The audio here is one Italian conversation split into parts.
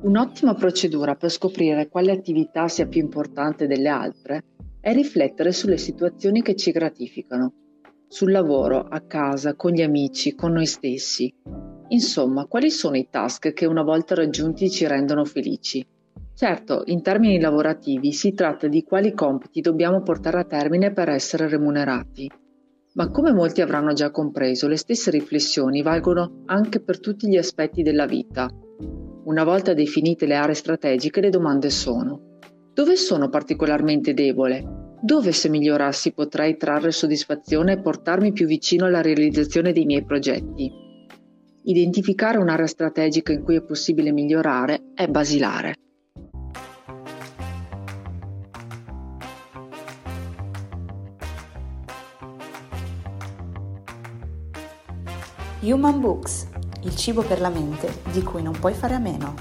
Un'ottima procedura per scoprire quale attività sia più importante delle altre è riflettere sulle situazioni che ci gratificano, sul lavoro, a casa, con gli amici, con noi stessi. Insomma, quali sono i task che una volta raggiunti ci rendono felici? Certo, in termini lavorativi si tratta di quali compiti dobbiamo portare a termine per essere remunerati. Ma come molti avranno già compreso, le stesse riflessioni valgono anche per tutti gli aspetti della vita, una volta definite le aree strategiche, le domande sono dove sono particolarmente debole? Dove se migliorassi potrei trarre soddisfazione e portarmi più vicino alla realizzazione dei miei progetti? Identificare un'area strategica in cui è possibile migliorare è basilare. Human Books il cibo per la mente di cui non puoi fare a meno.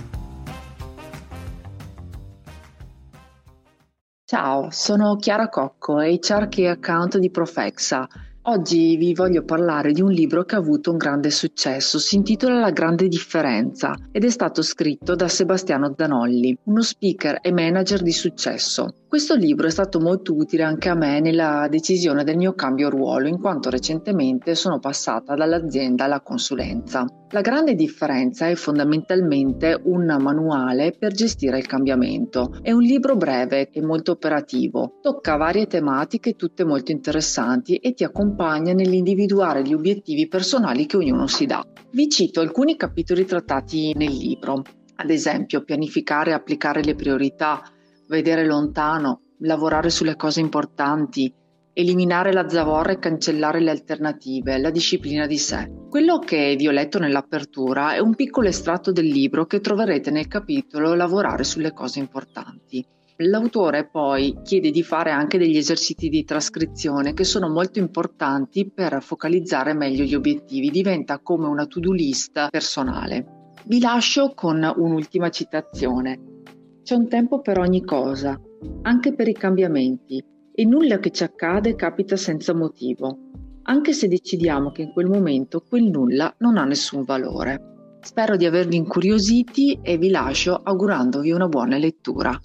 Ciao, sono Chiara Cocco, HR Key Account di Profexa. Oggi vi voglio parlare di un libro che ha avuto un grande successo, si intitola La grande differenza ed è stato scritto da Sebastiano Zanolli, uno speaker e manager di successo. Questo libro è stato molto utile anche a me nella decisione del mio cambio ruolo, in quanto recentemente sono passata dall'azienda alla consulenza. La grande differenza è fondamentalmente un manuale per gestire il cambiamento. È un libro breve e molto operativo, tocca varie tematiche tutte molto interessanti e ti accompagna nell'individuare gli obiettivi personali che ognuno si dà. Vi cito alcuni capitoli trattati nel libro, ad esempio pianificare e applicare le priorità, vedere lontano, lavorare sulle cose importanti, eliminare la zavorra e cancellare le alternative, la disciplina di sé. Quello che vi ho letto nell'apertura è un piccolo estratto del libro che troverete nel capitolo Lavorare sulle cose importanti. L'autore poi chiede di fare anche degli esercizi di trascrizione che sono molto importanti per focalizzare meglio gli obiettivi, diventa come una to-do list personale. Vi lascio con un'ultima citazione. C'è un tempo per ogni cosa, anche per i cambiamenti, e nulla che ci accade capita senza motivo, anche se decidiamo che in quel momento quel nulla non ha nessun valore. Spero di avervi incuriositi e vi lascio augurandovi una buona lettura.